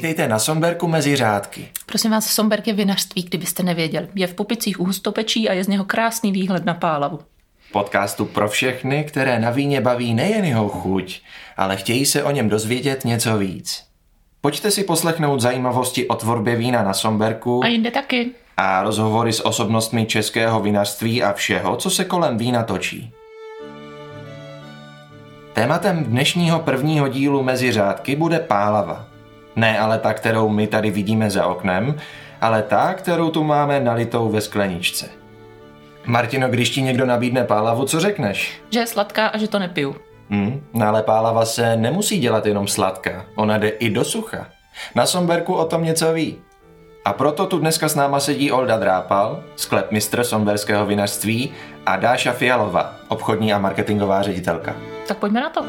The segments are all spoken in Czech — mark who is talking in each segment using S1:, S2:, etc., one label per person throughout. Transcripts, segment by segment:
S1: Vítejte na Somberku mezi řádky.
S2: Prosím vás, Somberk je vinařství, kdybyste nevěděli. Je v Popicích u Hustopečí a je z něho krásný výhled na Pálavu.
S1: Podcastu pro všechny, které na víně baví nejen jeho chuť, ale chtějí se o něm dozvědět něco víc. Pojďte si poslechnout zajímavosti o tvorbě vína na Somberku
S2: A jinde taky.
S1: a rozhovory s osobnostmi českého vinařství a všeho, co se kolem vína točí. Tématem dnešního prvního dílu mezi řádky bude pálava. Ne ale ta, kterou my tady vidíme za oknem, ale ta, kterou tu máme nalitou ve skleničce. Martino, když ti někdo nabídne pálavu, co řekneš?
S2: Že je sladká a že to nepiju.
S1: Hmm, no ale pálava se nemusí dělat jenom sladká, ona jde i do sucha. Na Somberku o tom něco ví. A proto tu dneska s náma sedí Olda Drápal, sklepmistr somberského vinařství a Dáša Fialová, obchodní a marketingová ředitelka.
S2: Tak pojďme na to.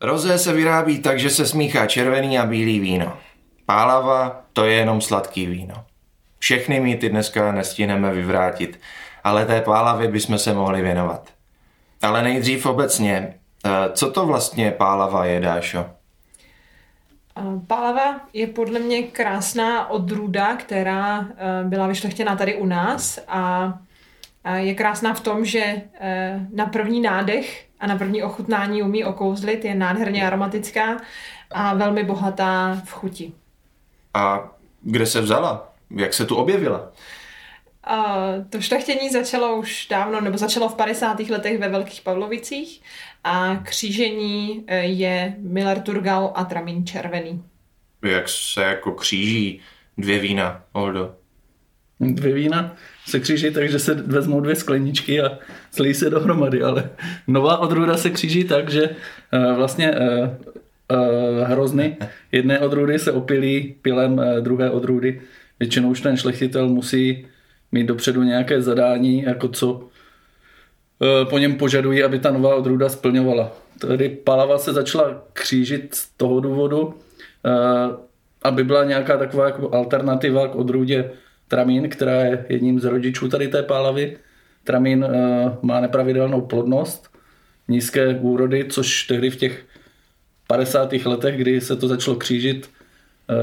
S1: Rozé se vyrábí tak, že se smíchá červený a bílý víno. Pálava to je jenom sladký víno. Všechny mýty dneska nestihneme vyvrátit, ale té pálavě bychom se mohli věnovat. Ale nejdřív obecně, eh, co to vlastně pálava je, Dášo?
S3: A Pálava je podle mě krásná odrůda, která eh, byla vyšlechtěna tady u nás a je krásná v tom, že eh, na první nádech a na první ochutnání umí okouzlit, je nádherně aromatická a velmi bohatá v chuti.
S1: A kde se vzala? Jak se tu objevila?
S3: A to šlechtění začalo už dávno, nebo začalo v 50. letech ve Velkých Pavlovicích a křížení eh, je Miller Turgau a Tramín červený.
S1: Jak se jako kříží dvě vína, Oldo?
S4: Dvě vína se kříží tak, že se vezmou dvě skleničky a slí se dohromady, ale nová odrůda se kříží tak, že eh, vlastně eh, eh, hrozny jedné odrůdy se opilí pilem druhé odrůdy. Většinou už ten šlechtitel musí mít dopředu nějaké zadání, jako co po něm požadují, aby ta nová odrůda splňovala. Tedy palava se začala křížit z toho důvodu, aby byla nějaká taková jako alternativa k odrůdě Tramín, která je jedním z rodičů tady té pálavy. Tramín eh, má nepravidelnou plodnost, nízké úrody, což tehdy v těch 50. letech, kdy se to začalo křížit, eh,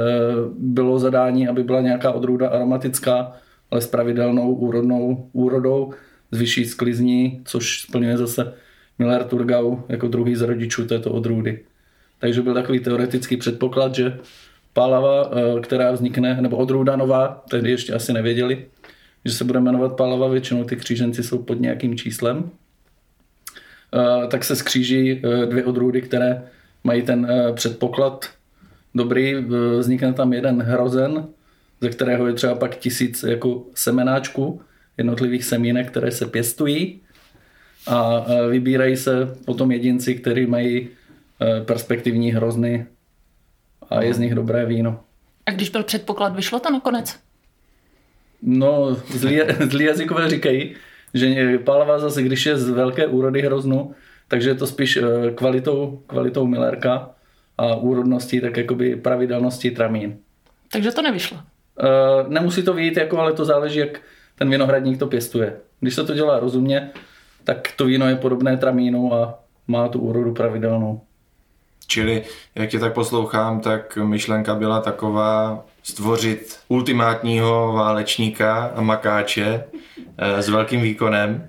S4: bylo zadání, aby byla nějaká odrůda aromatická, ale s pravidelnou úrodnou úrodou, s vyšší sklizní, což splňuje zase Miller Turgau jako druhý z rodičů této odrůdy. Takže byl takový teoretický předpoklad, že pálava, eh, která vznikne, nebo odrůda nová, tehdy ještě asi nevěděli, že se bude jmenovat pálava, většinou ty kříženci jsou pod nějakým číslem, Eh, tak se skříží eh, dvě odrůdy, které mají ten předpoklad dobrý, vznikne tam jeden hrozen, ze kterého je třeba pak tisíc jako semenáčků, jednotlivých semínek, které se pěstují. A vybírají se potom jedinci, kteří mají perspektivní hrozny a je z nich dobré víno.
S2: A když byl předpoklad, vyšlo to nakonec?
S4: No, zlí, zlí jazykové říkají, že pálava zase, když je z velké úrody hroznu, takže je to spíš eh, kvalitou, kvalitou Millerka a úrodností, tak jakoby pravidelností tramín.
S2: Takže to nevyšlo.
S4: Eh, Nemusí to vyjít, jako, ale to záleží, jak ten vinohradník to pěstuje. Když se to dělá rozumně, tak to víno je podobné tramínu a má tu úrodu pravidelnou.
S1: Čili, jak tě tak poslouchám, tak myšlenka byla taková stvořit ultimátního válečníka a makáče eh, s velkým výkonem.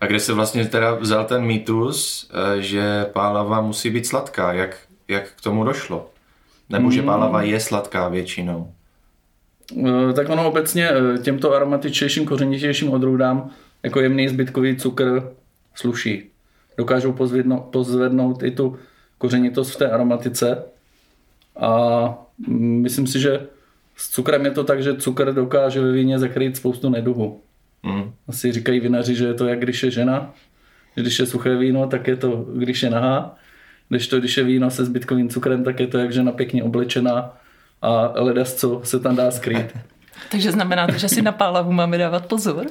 S1: A kde se vlastně teda vzal ten mýtus, eh, že pálava musí být sladká. Jak, jak k tomu došlo? Nebo že pálava je sladká většinou?
S4: Eh, Tak ono obecně těmto aromatičtějším, kořenitějším odrůdám jako jemný zbytkový cukr sluší. Dokážou pozvednout, pozvednout i tu kořenitost v té aromatice a myslím si, že s cukrem je to tak, že cukr dokáže ve víně zakrýt spoustu neduhu.
S1: Mm.
S4: Asi říkají vinaři, že je to jak když je žena, že když je suché víno, tak je to, když je nahá, když to, když je víno se zbytkovým cukrem, tak je to jak žena pěkně oblečená a ledas, co se tam dá skrýt.
S2: Takže znamená to, že si na pálavu máme dávat pozor?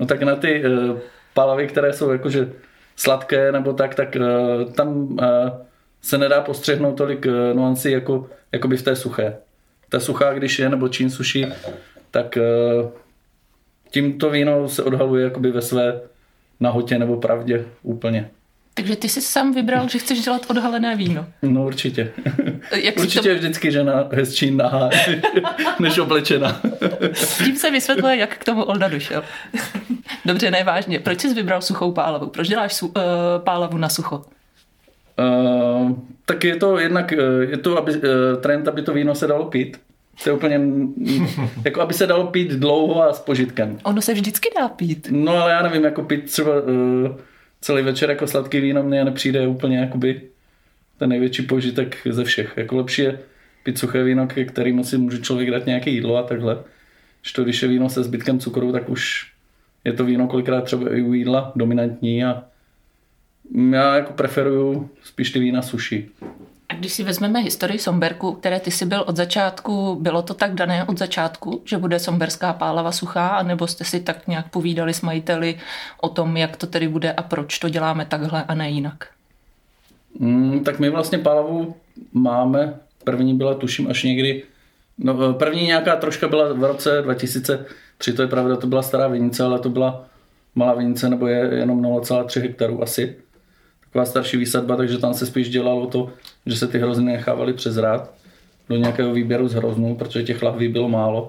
S4: No tak na ty uh, palavy, které jsou jakože sladké nebo tak, tak uh, tam uh, se nedá postřehnout tolik uh, nuancí jako, jako by v té suché. Ta suchá, když je, nebo čím suší, tak uh, tímto víno se odhaluje jakoby ve své nahotě nebo pravdě úplně.
S2: Takže ty jsi sám vybral, že chceš dělat odhalené víno.
S4: No určitě.
S2: Jak
S4: určitě
S2: to,
S4: vždycky žena hezčí nahá, než oblečená.
S2: tím se vysvětluje, jak k tomu Olda došel. Dobře, ne vážně. Proč jsi vybral suchou pálavu? Proč děláš su, uh, pálavu na sucho?
S4: Uh, tak je to jednak, eh, je to aby, uh, trend, aby to víno se dalo pít. To je úplně, jako aby se dalo pít dlouho a s požitkem.
S2: Ono se vždycky dá pít.
S4: No ale já nevím, jako pít třeba uh, celý večer jako sladký víno mně nepřijde úplně jakoby ten největší požitek ze všech. Jako lepší je pít suché víno, ke kterému si může člověk dát nějaké jídlo a takhle. Když to, když je víno se zbytkem cukru, tak už je to víno kolikrát třeba i u jídla dominantní a já jako preferuju spíš ty vína suši.
S2: A když si vezmeme historii Somberku, které ty jsi byl od začátku, bylo to tak dané od začátku, že bude somberská pálava suchá, anebo jste si tak nějak povídali s majiteli o tom, jak to tedy bude a proč to děláme takhle a ne jinak?
S4: Mm, tak my vlastně pálavu máme, první byla tuším až někdy, no první nějaká troška byla v roce 2003, to je pravda, to byla stará vinice, ale to byla malá vinice, nebo je jenom 0,3 hektarů asi taková starší výsadba, takže tam se spíš dělalo to, že se ty hrozny nechávaly přezrát do nějakého výběru z hroznů, protože těch lahví bylo málo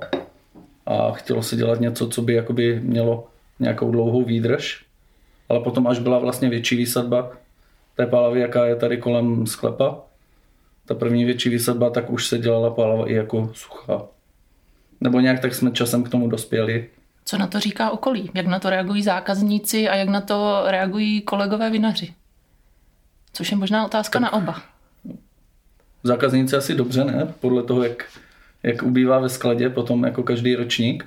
S4: a chtělo se dělat něco, co by jakoby mělo nějakou dlouhou výdrž. Ale potom, až byla vlastně větší výsadba té pálavy, jaká je tady kolem sklepa, ta první větší výsadba, tak už se dělala pálava i jako suchá. Nebo nějak tak jsme časem k tomu dospěli.
S2: Co na to říká okolí? Jak na to reagují zákazníci a jak na to reagují kolegové vinaři? Což je možná otázka tak. na oba.
S4: Zákazníci asi dobře, ne? Podle toho, jak, jak ubývá ve skladě potom jako každý ročník.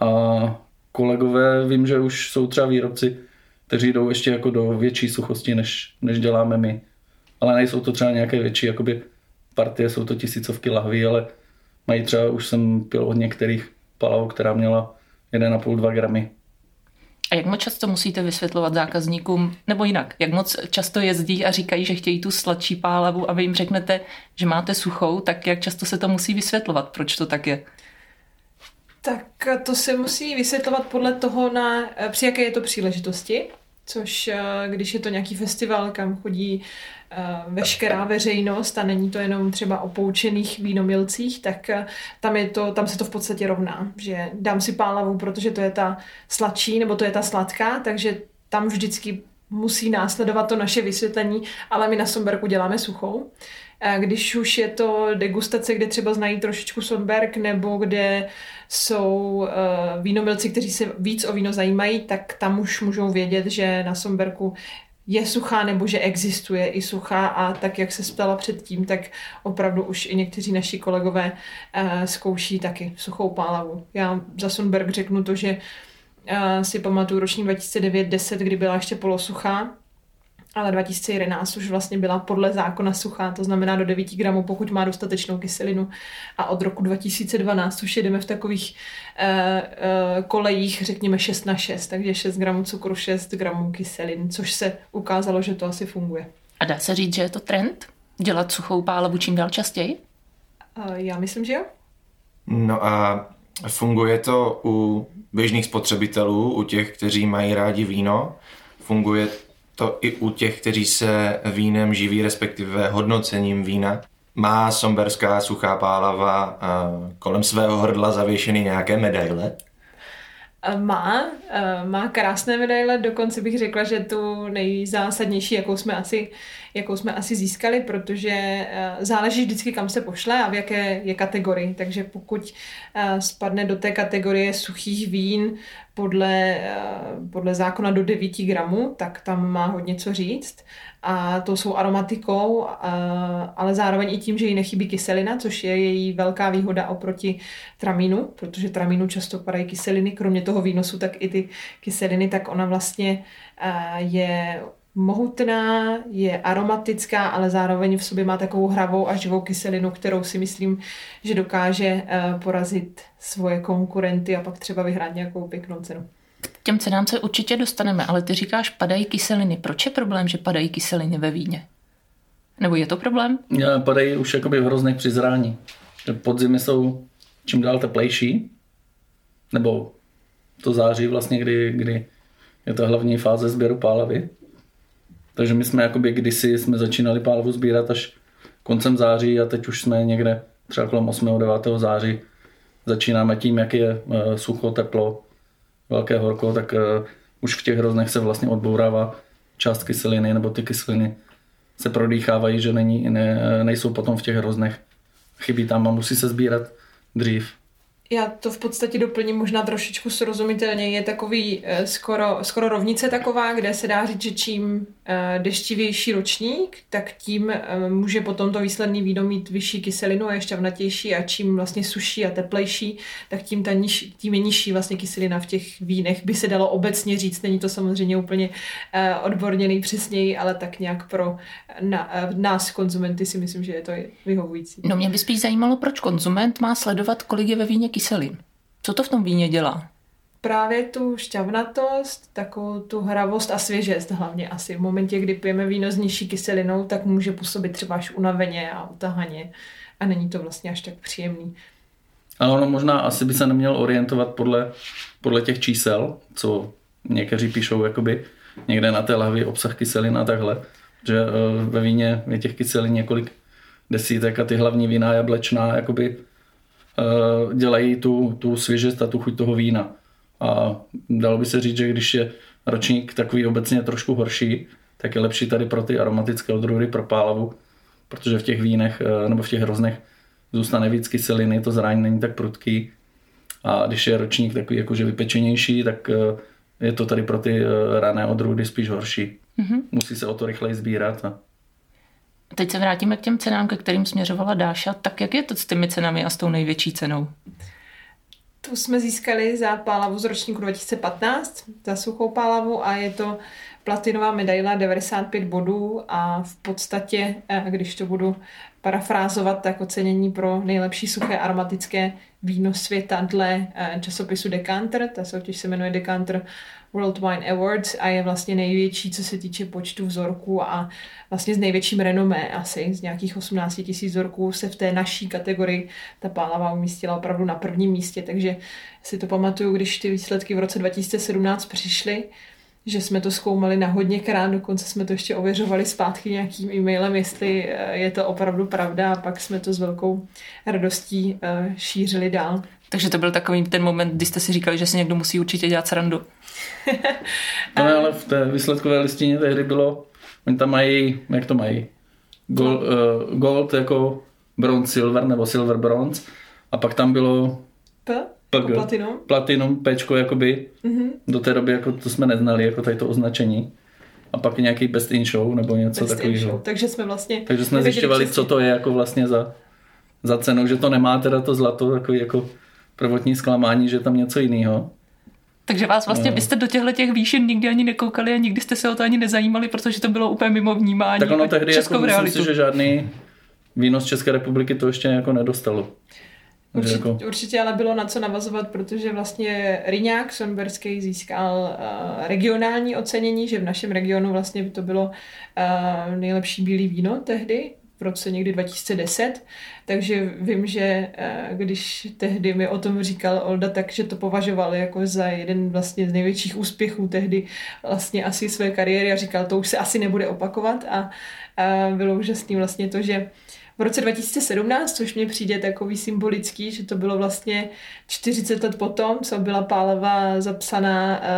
S4: A kolegové, vím, že už jsou třeba výrobci, kteří jdou ještě jako do větší suchosti, než, než děláme my. Ale nejsou to třeba nějaké větší jakoby partie, jsou to tisícovky lahví, ale mají třeba, už jsem pil od některých palav, která měla 1,5-2 gramy.
S2: A jak moc často musíte vysvětlovat zákazníkům, nebo jinak, jak moc často jezdí a říkají, že chtějí tu sladší pálavu a vy jim řeknete, že máte suchou, tak jak často se to musí vysvětlovat, proč to tak je?
S3: Tak to se musí vysvětlovat podle toho, na, při jaké je to příležitosti což eh, když je to nějaký festival, kam chodí eh, veškerá veřejnost a není to jenom třeba o poučených vínomilcích, tak eh, tam, je to, tam se to v podstatě rovná, že dám si pálavu, protože to je ta sladší nebo to je ta sladká, takže tam vždycky musí následovat to naše vysvětlení, ale my na Somberku děláme suchou. Když už je to degustace, kde třeba znají trošičku Somberg, nebo kde jsou uh, vínomilci, kteří se víc o víno zajímají, tak tam už můžou vědět, že na Somberku je suchá nebo že existuje i suchá a tak, jak se ptala předtím, tak opravdu už i někteří naši kolegové uh, zkouší taky suchou pálavu. Já za Sonberg řeknu to, že si pamatuju roční 2009-10, kdy byla ještě polosuchá, ale 2011 už vlastně byla podle zákona suchá, to znamená do 9 gramů, pokud má dostatečnou kyselinu. A od roku 2012 už jedeme v takových uh, uh, kolejích, řekněme 6 na 6, takže 6 gramů cukru, 6 gramů kyselin, což se ukázalo, že to asi funguje.
S2: A dá se říct, že je to trend? Dělat suchou pálavu čím dál častěji?
S3: Uh, já myslím, že jo.
S1: No a funguje to u běžných spotřebitelů, u těch, kteří mají rádi víno. Funguje to i u těch, kteří se vínem živí, respektive hodnocením vína. Má somberská suchá pálava kolem svého hrdla zavěšeny nějaké medaile?
S3: Má, má krásné medaile, dokonce bych řekla, že tu nejzásadnější, jakou jsme asi, jakou jsme asi získali, protože záleží vždycky, kam se pošle a v jaké je kategorii. Takže pokud spadne do té kategorie suchých vín podle, podle zákona do 9 gramů, tak tam má hodně co říct. A to jsou aromatikou, ale zároveň i tím, že jí nechybí kyselina, což je její velká výhoda oproti tramínu, protože tramínu často padají kyseliny, kromě toho výnosu, tak i ty kyseliny, tak ona vlastně je mohutná, je aromatická, ale zároveň v sobě má takovou hravou a živou kyselinu, kterou si myslím, že dokáže porazit svoje konkurenty a pak třeba vyhrát nějakou pěknou cenu.
S2: K těm cenám se určitě dostaneme, ale ty říkáš, padají kyseliny. Proč je problém, že padají kyseliny ve víně? Nebo je to problém?
S4: Padají už jakoby v hrozných přizrání. Podzimy jsou čím dál teplejší, nebo to září vlastně, kdy, kdy je to hlavní fáze sběru pálavy. Takže my jsme jakoby kdysi jsme začínali pálevu sbírat až koncem září a teď už jsme někde třeba kolem 8. 9. září začínáme tím, jak je eh, sucho, teplo, velké horko, tak eh, už v těch hroznech se vlastně odbourává část kyseliny, nebo ty kyseliny se prodýchávají, že není, ne, nejsou potom v těch hroznech. Chybí tam a musí se sbírat dřív.
S3: Já to v podstatě doplním možná trošičku srozumitelně. Je takový eh, skoro, skoro rovnice taková, kde se dá říct, že čím eh, deštivější ročník, tak tím eh, může potom to výsledný víno mít vyšší kyselinu a ještě vnatější a čím vlastně suší a teplejší, tak tím, ta niž, tím je nižší vlastně kyselina v těch vínech. By se dalo obecně říct, není to samozřejmě úplně odborně nejpřesněji, ale tak nějak pro nás konzumenty si myslím, že je to vyhovující.
S2: No mě by spíš zajímalo, proč konzument má sledovat, kolik je ve víně kyselin. Co to v tom víně dělá?
S3: Právě tu šťavnatost, takovou tu hravost a svěžest hlavně asi. V momentě, kdy pijeme víno s nižší kyselinou, tak může působit třeba až unaveně a utahaně a není to vlastně až tak příjemný.
S4: Ale ono možná asi by se neměl orientovat podle, podle těch čísel, co někteří píšou jakoby někde na té lahvi obsah kyselin a takhle. Že eh, ve víně je těch kyselin několik desítek a ty hlavní vína jablečná jakoby dělají tu, tu svěžest a tu chuť toho vína. A dalo by se říct, že když je ročník takový obecně trošku horší, tak je lepší tady pro ty aromatické odrůdy, pro pálavu, protože v těch vínech eh, nebo v těch hroznech zůstane víc kyseliny, to zrání není tak prudký. A když je ročník takový jakože vypečenější, tak eh, je to tady pro ty rané odrůdy spíš horší. Mm-hmm. Musí se o to rychleji sbírat. A
S2: Teď se vrátíme k těm cenám, ke kterým směřovala Dáša. Tak jak je to s těmi cenami a s tou největší cenou?
S3: Tu jsme získali za pálavu z ročníku 2015, za suchou pálavu a je to platinová medaile 95 bodů a v podstatě, eh, když to budu parafrázovat, tak ocenění pro nejlepší suché aromatické víno světa dle eh, časopisu Decanter. Ta soutěž se jmenuje Decanter World Wine Awards a je vlastně největší, co se týče počtu vzorků a vlastně s největším renomé asi, z nějakých 18 tisíc vzorků se v té naší kategorii ta pálava umístila opravdu na prvním místě, takže si to pamatuju, když ty výsledky v roce 2017 přišly, že jsme to zkoumali na hodně krát, dokonce jsme to ještě ověřovali zpátky nějakým e-mailem, jestli eh, je to opravdu pravda a pak jsme to s velkou radostí eh, šířili dál.
S2: Takže to byl takový ten moment, kdy jste si říkali, že si někdo musí určitě dělat srandu.
S4: no ale v té výsledkové listině tehdy bylo, oni tam mají, jak to mají, gold, uh, gold jako bronze silver nebo silver bronze a pak tam bylo
S3: P? PG, jako platinum?
S4: Platinum, Pčko, jakoby. Mm-hmm. Do té doby jako to jsme neznali, jako tady to označení. A pak nějaký best in show nebo něco takového.
S3: Takže jsme vlastně...
S4: Takže jsme zjišťovali, co to je jako vlastně za, za cenu, že to nemá teda to zlato, takový jako prvotní zklamání, že je tam něco jiného.
S2: Takže vás vlastně, no. byste do těchto těch výšin nikdy ani nekoukali a nikdy jste se o to ani nezajímali, protože to bylo úplně mimo vnímání.
S4: Tak ono tehdy jako myslím si, že žádný víno z České republiky to ještě jako nedostalo.
S3: Určitě, jako... určitě ale bylo na co navazovat, protože vlastně Riňák Sonberský získal uh, regionální ocenění, že v našem regionu vlastně by to bylo uh, nejlepší bílý víno tehdy, v roce někdy 2010, takže vím, že uh, když tehdy mi o tom říkal Olda, takže to považoval jako za jeden vlastně z největších úspěchů tehdy vlastně asi své kariéry a říkal, to už se asi nebude opakovat. A uh, bylo úžasný vlastně to, že v roce 2017, což mě přijde takový symbolický, že to bylo vlastně 40 let potom, co byla Páleva zapsaná eh,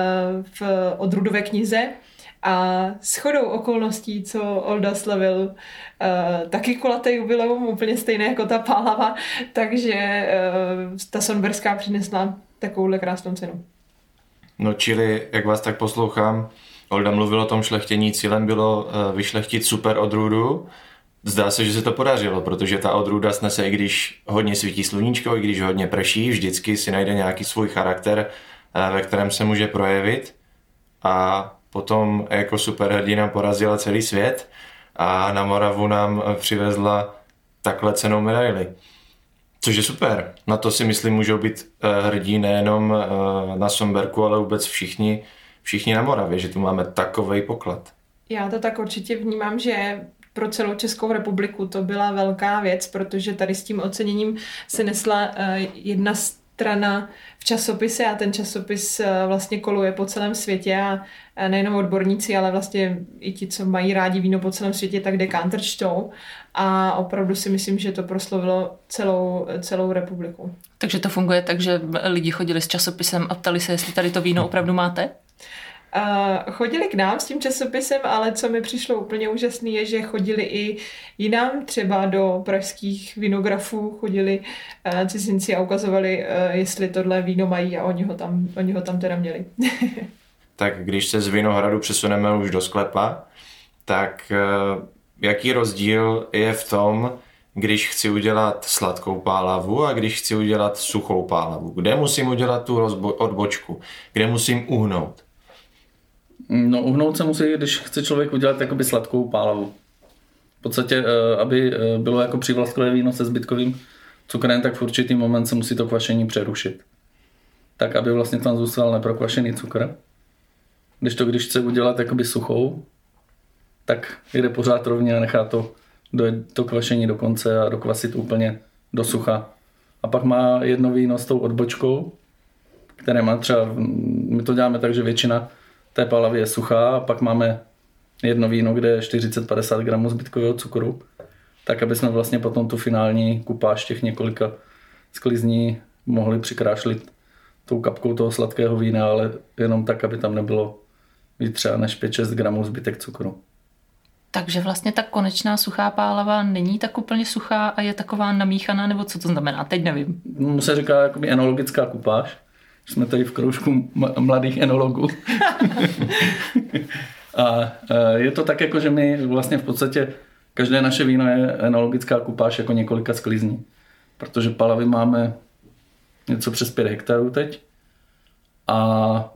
S3: v odrudové knize. A s chodou okolností, co Olda slavil, uh, taky kulaté jubileum, úplně stejné jako ta Pálava, takže uh, ta Sonberská přinesla takovouhle krásnou cenu.
S1: No čili, jak vás tak poslouchám, Olda mluvil o tom šlechtění, cílem bylo uh, vyšlechtit super odrůdu, Zdá se, že se to podařilo, protože ta odrůda snese, i když hodně svítí sluníčko, i když hodně prší, vždycky si najde nějaký svůj charakter, eh, ve kterém se může projevit a potom jako superhrdina porazila celý svět a na Moravu nám přivezla takhle cenou medaily. Což je super. Na to si myslím můžou být eh, hrdí nejenom eh, na Somberku, ale vůbec všichni, všichni na Moravě, že tu máme takový poklad.
S3: Já to tak určitě vnímám, že pro celou Českou republiku to byla velká věc, protože tady s tím oceněním se nesla uh, jedna strana v časopise a ten časopis eh, vlastně koluje po celém světě a eh, nejenom odborníci, ale vlastně i ti, co mají rádi víno po celém světě, tak dekanter čtou a opravdu si myslím, že to proslovilo celou, celou republiku.
S2: Takže to funguje tak, že lidi chodili s časopisem a ptali se, jestli tady to víno opravdu máte?
S3: Chodili k nám s tím časopisem, ale co mi přišlo úplně úžasné je, že chodili i jinam, třeba do pražských vinografů, chodili uh, cizinci a ukazovali, uh, jestli tohle víno mají a oni ho tam, oni ho tam teda měli.
S1: tak když se z Vinohradu přesuneme už do sklepa, tak uh, jaký rozdíl je v tom, když chci udělat sladkou pálavu a když chci udělat suchou pálavu? Kde musím udělat tu odbočku? Kde musím uhnout?
S4: No uhnout se musí, když chce člověk udělat jakoby sladkou pálavu. V podstatě, eh, aby eh, bylo jako přivlastkové víno se zbytkovým cukrem, tak v určitý moment se musí to kvašení přerušit. Tak, aby vlastně tam zůstal neprokvašený cukr. Když to, když chce udělat jakoby suchou, tak jde pořád rovně a nechá to do to kvašení do konce a dokvasit úplně do sucha. A pak má jedno víno s tou odbočkou, které má třeba, my to děláme tak, že většina té palavy je suchá a pak máme jedno víno, kde je 40-50 gramů zbytkového cukru, tak aby jsme vlastně potom tu finální kupáž těch několika sklizní mohli přikrášlit tou kapkou toho sladkého vína, ale jenom tak, aby tam nebylo víc třeba než 5-6 gramů zbytek cukru.
S2: Takže vlastně ta konečná suchá pálava není tak úplně suchá a je taková namíchaná, nebo co to znamená? Teď nevím.
S4: Mu se říká jakoby enologická kupáž. Jsme tady v kroužku mladých enologů. a je to tak, jako že my vlastně v podstatě každé naše víno je enologická kupáž jako několika sklizní. Protože palavy máme něco přes 5 hektarů teď a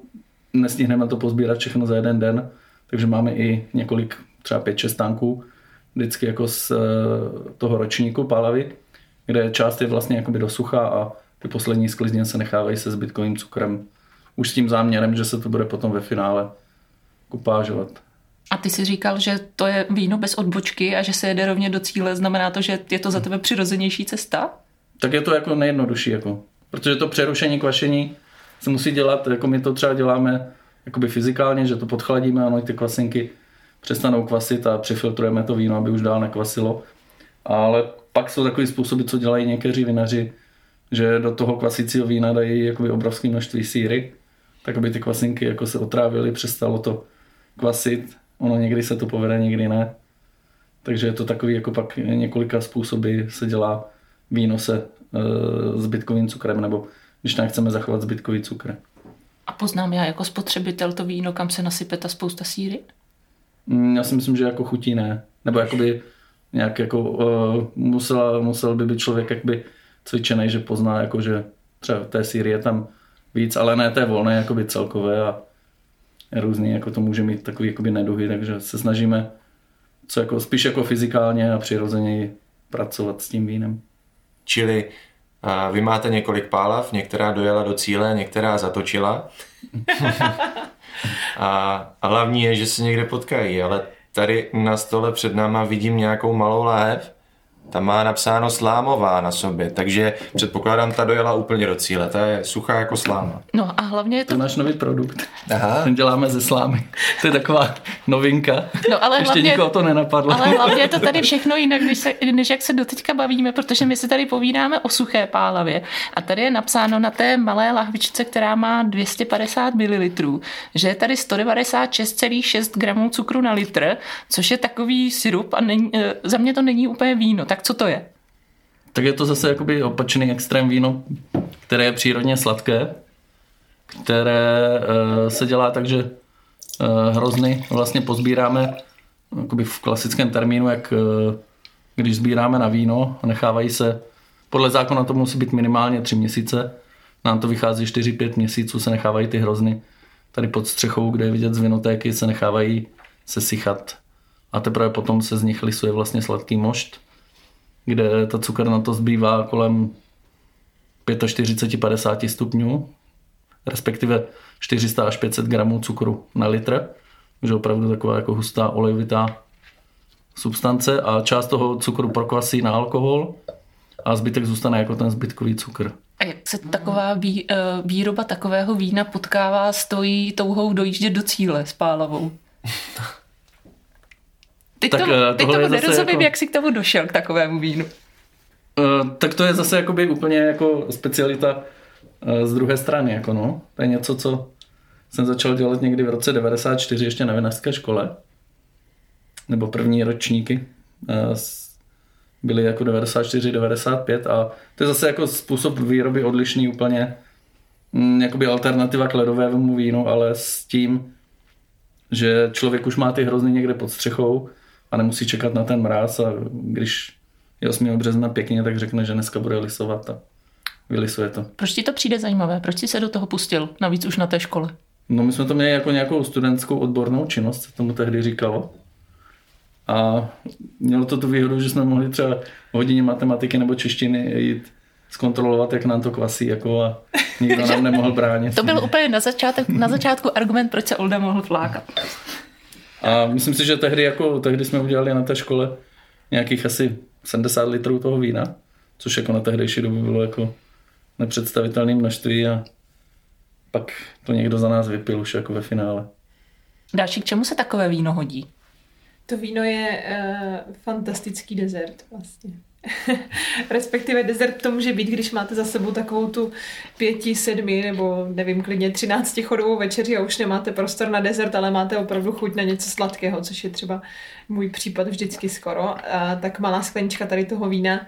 S4: nestihneme to pozbírat všechno za jeden den, takže máme i několik, třeba 5-6 tanků vždycky jako z eh, toho ročníku palavy, kde část je vlastně jakoby do sucha a ty poslední sklizně se nechávají se zbytkovým cukrem. Už s tím záměrem, že se to bude potom ve finále kupážovat.
S2: A ty si říkal, že to je víno bez odbočky a že se jede rovně do cíle. Znamená to, že je to za tebe přirozenější cesta?
S4: Tak je to jako nejjednodušší, jako. protože to přerušení kvašení se musí dělat, jako my to třeba děláme jakoby fyzikálně, že to podchladíme a ty kvasinky přestanou kvasit a přefiltrujeme to víno, aby už dál nekvasilo. Ale pak jsou takový způsoby, co dělají někteří vinaři, že do toho kvasícího vína dají jakoby obrovské množství síry, tak aby ty kvasinky jako se otrávily, přestalo to kvasit. Ono někdy se to povede, někdy ne. Takže je to takový, jako pak několika způsoby se dělá víno se e, zbytkovým cukrem, nebo když tam chceme zachovat zbytkový cukr.
S2: A poznám já jako spotřebitel to víno, kam se nasype ta spousta síry?
S4: Mm, já si myslím, že jako chutí ne. Nebo jakoby nějak jako uh, musel, musel by být člověk jakby cvičený, že pozná, jako, že třeba té síry je tam víc, ale ne té volné jakoby celkové a různý, jako to může mít takový jakoby neduhy, takže se snažíme co jako, spíš jako fyzikálně a přirozeně pracovat s tím vínem.
S1: Čili a vy máte několik pálav, některá dojela do cíle, některá zatočila. a, a hlavní je, že se někde potkají, ale tady na stole před náma vidím nějakou malou láhev tam má napsáno slámová na sobě, takže předpokládám, ta dojela úplně do cíle. Ta je suchá jako sláma.
S2: No a hlavně je
S4: to... To je náš nový produkt. Aha. Ten děláme ze slámy. To je taková novinka.
S2: No, ale
S4: Ještě
S2: hlavně,
S4: nikoho to nenapadlo.
S2: Ale hlavně je to tady všechno jinak, než, se, než jak se doteďka bavíme, protože my si tady povídáme o suché pálavě. A tady je napsáno na té malé lahvičce, která má 250 ml, že je tady 196,6 gramů cukru na litr, což je takový sirup a není, eh, za mě to není úplně víno. Tak co to je?
S4: Tak je to zase jakoby opačný extrém víno, které je přírodně sladké, které uh, se dělá tak, že uh, hrozny vlastně pozbíráme jakoby v klasickém termínu, jak uh, když sbíráme na víno, nechávají se, podle zákona to musí být minimálně 3 měsíce, nám to vychází 4-5 měsíců, se nechávají ty hrozny tady pod střechou, kde je vidět z vinotéky, se nechávají sesychat. A teprve potom se z nich lisuje vlastně sladký mošt kde ta cukr na to zbývá kolem 45-50 stupňů, respektive 400 až 500 gramů cukru na litr, takže opravdu taková jako hustá olejovitá substance a část toho cukru prokvasí na alkohol a zbytek zůstane jako ten zbytkový cukr.
S2: A jak se taková vý, uh, výroba takového vína potkává s touhou dojíždět do cíle s pálavou? Teď
S4: Tak,
S2: to,
S4: eh,
S2: teď tomu
S4: zase
S2: nerozumím,
S4: jako-
S2: jak jsi k tomu došel, k takovému vínu.
S4: Uh, tak to je zase jakoby úplně jako specialita uh, z druhé strany. Jako no. To je něco, co jsem začal dělat někdy v roce 94 ještě na vinařské škole. Nebo první ročníky. Uh, byly jako 94, 95 a to je zase jako způsob výroby odlišný úplně. Mm, jakoby alternativa k ledovému vínu, ale s tím, že člověk už má ty hrozny někde pod střechou a nemusí čekat na ten mráz a když je 8. března pěkně, tak řekne, že dneska bude lisovat a vylisuje to.
S2: Proč ti to přijde zajímavé? Proč jsi se do toho pustil? Navíc už na té škole.
S4: No my jsme to měli jako nějakou studentskou odbornou činnost, se tomu tehdy říkalo. A mělo to tu výhodu, že jsme mohli třeba v hodině matematiky nebo češtiny jít zkontrolovat, jak nám to kvasí jako a nikdo nám nemohl bránit.
S2: To byl úplně na, začátek, na začátku argument, proč se Olda mohl flákat.
S4: A myslím si, že tehdy, jako, tehdy jsme udělali na té škole nějakých asi 70 litrů toho vína, což jako na tehdejší dobu bylo jako nepředstavitelné množství a pak to někdo za nás vypil už jako ve finále.
S2: Další, k čemu se takové víno hodí?
S3: To víno je uh, fantastický dezert vlastně. Respektive dezert to může být, když máte za sebou takovou tu pěti, sedmi nebo nevím, klidně třinácti chodovou večeři a už nemáte prostor na dezert, ale máte opravdu chuť na něco sladkého, což je třeba můj případ vždycky skoro. A tak malá sklenička tady toho vína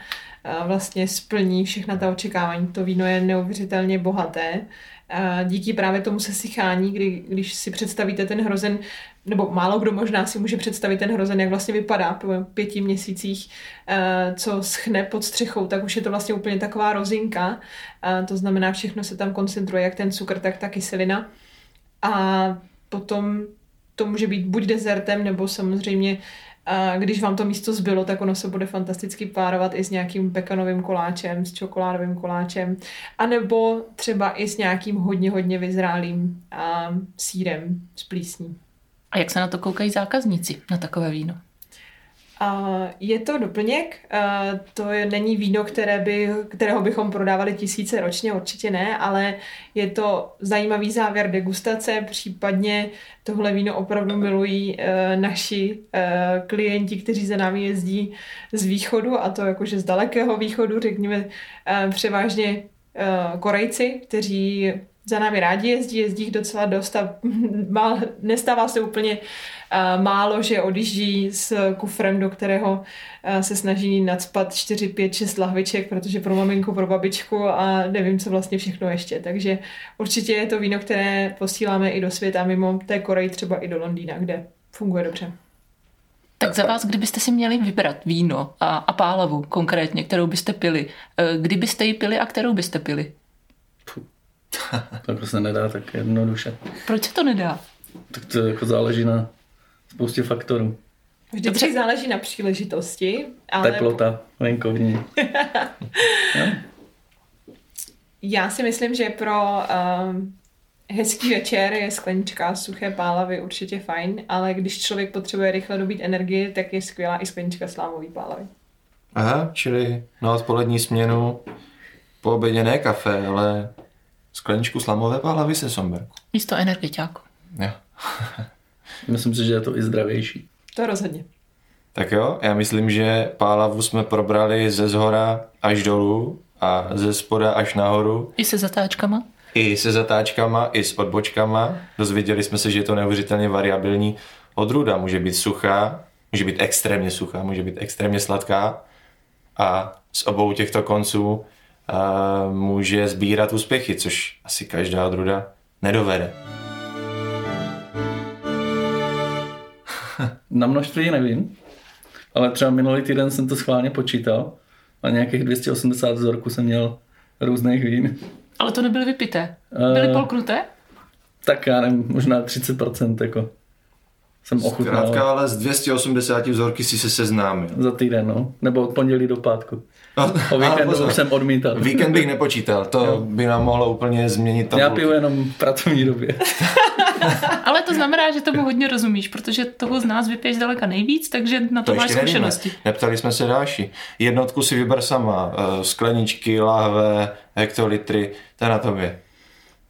S3: vlastně splní všechna ta očekávání. To víno je neuvěřitelně bohaté. A díky právě tomu sesychání, kdy, když si představíte ten hrozen, nebo málo kdo možná si může představit ten hrozen, jak vlastně vypadá po pěti měsících, eh, co schne pod střechou, tak už je to vlastně úplně taková rozinka. A to znamená, všechno se tam koncentruje, jak ten cukr, tak ta kyselina. A potom to může být buď dezertem, nebo samozřejmě a když vám to místo zbylo, tak ono se bude fantasticky párovat i s nějakým pekanovým koláčem, s čokoládovým koláčem, anebo třeba i s nějakým hodně, hodně vyzrálým sírem z plísní.
S2: A jak se na to koukají zákazníci, na takové víno?
S3: A je to doplněk, to je, není víno, které by, kterého bychom prodávali tisíce ročně, určitě ne, ale je to zajímavý závěr degustace, případně tohle víno opravdu milují e, naši e, klienti, kteří za námi jezdí z východu, a to jakože z dalekého východu, řekněme e, převážně Korejci, kteří za námi rádi jezdí, jezdí jich docela dost a má, nestává se úplně uh, málo, že odjíždí s kufrem, do kterého uh, se snaží nadspat 4, 5, 6 lahviček, protože pro maminku, pro babičku a nevím, co vlastně všechno ještě. Takže určitě je to víno, které posíláme i do světa, mimo té Koreji, třeba i do Londýna, kde funguje dobře.
S2: Tak za vás, kdybyste si měli vybrat víno a, a pálavu konkrétně, kterou byste pili, eh, kdybyste ji pili a kterou byste pili?
S4: To jako se nedá tak jednoduše.
S2: Proč se to nedá?
S4: Tak to jako záleží na spoustě faktorů.
S3: Vždycky
S2: Dobře.
S3: záleží na příležitosti, ale
S4: Teplota, venkovní.
S3: Já si myslím, že pro um, hezký večer je sklenička suché pálavy určitě fajn, ale když člověk potřebuje rychle dobít energii, tak je skvělá i sklenička slámový pálavy.
S1: Aha, čili na odpolední směnu po obědě ne kafe, ale skleničku slamové pálavy se somberku.
S2: Místo energetiáku.
S1: Jo.
S4: Myslím si, že je to i zdravější.
S3: To rozhodně.
S1: Tak jo, já myslím, že pálavu jsme probrali ze zhora až dolů a ze spoda až nahoru.
S2: I se zatáčkama?
S1: I se zatáčkama, i s odbočkama. Dozvěděli jsme se, že je to neuvěřitelně variabilní. Odrůda může být suchá, může být extrémně suchá, může být extrémně sladká a z obou těchto konců může sbírat úspěchy, což asi každá odrůda nedovede.
S4: Na množství nevím, ale třeba minulý týden jsem to schválně počítal a nějakých 280 vzorků jsem měl různých vín.
S2: Ale to nebyly vypité. Byly
S4: Eh.
S2: polknuté?
S4: Tak já nevím, možná 30% jako jsem ochutnal.
S1: Zkrátka, ale z 280 vzorky si se seznámil.
S4: Za týden, no. Nebo od pondělí do pátku.
S1: No,
S4: O víkendu
S1: pozor,
S4: jsem odmítal.
S1: Víkend bych nepočítal, to by nám mohlo úplně změnit
S4: Já
S1: tabulky.
S4: piju jenom v pracovní době.
S2: Ale to znamená, že tomu hodně rozumíš, protože toho z nás vypiješ daleka nejvíc, takže na to,
S1: To
S2: máš
S1: ještě nevíme.
S2: zkušenosti.
S1: Neptali jsme se dáši. Jednotku si vyber sama. eh, Skleničky, lahve, hektolitry, to je na tobě.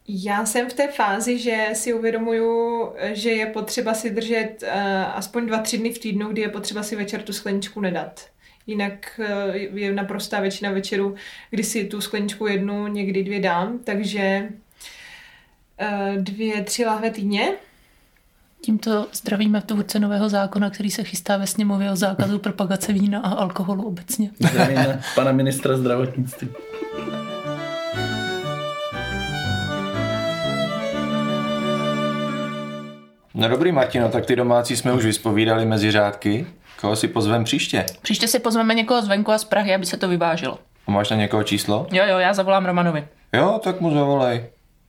S3: Já jsem v té fázi, že si uvědomuju, že je potřeba si držet uh, aspoň dva, tři dny v týdnu, kdy je potřeba si večer tu skleničku nedat. Jinak uh, je naprostá většina večerů, kdy si tu skleničku jednu, někdy dvě dám, takže uh, dvě, tři lahve týdně.
S2: Tímto zdravíme tvůrce nového zákona, který se chystá ve sněmově o zákazu propagace vína a alkoholu obecně.
S4: Zdravíme pana ministra zdravotnictví.
S1: No dobrý, Martino, tak ty domácí jsme už vyspovídali mezi řádky. Koho si pozvem příště?
S2: Příště si pozveme někoho zvenku a z Prahy, aby se to vyvážilo.
S1: A máš na někoho číslo?
S2: Jo, jo, já zavolám Romanovi.
S1: Jo, tak mu zavolej.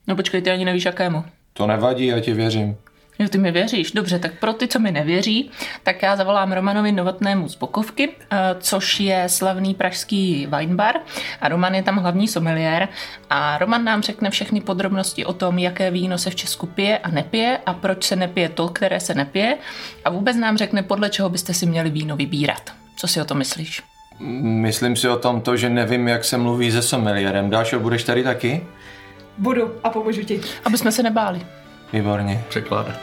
S2: No počkej, ty ani nevíš jakému.
S1: To nevadí, já ti věřím.
S2: Jo, ty mi věříš, dobře, tak pro ty, co mi nevěří, tak já zavolám Romanovi Novotnému z Bokovky, eh, což je slavný pražský winebar a Roman je tam hlavní sommelier a Roman nám řekne všechny podrobnosti o tom, jaké víno se v Česku pije a nepije a proč se nepije to, které se nepije a vůbec nám řekne, podle čeho byste si měli víno vybírat. Co si o to myslíš?
S1: Myslím si o tom to, že nevím, jak se mluví se sommelierem. Dášo, budeš tady taky?
S3: Budu a pomůžu ti.
S2: Aby jsme se nebáli.
S1: Výborně.
S4: Překládat.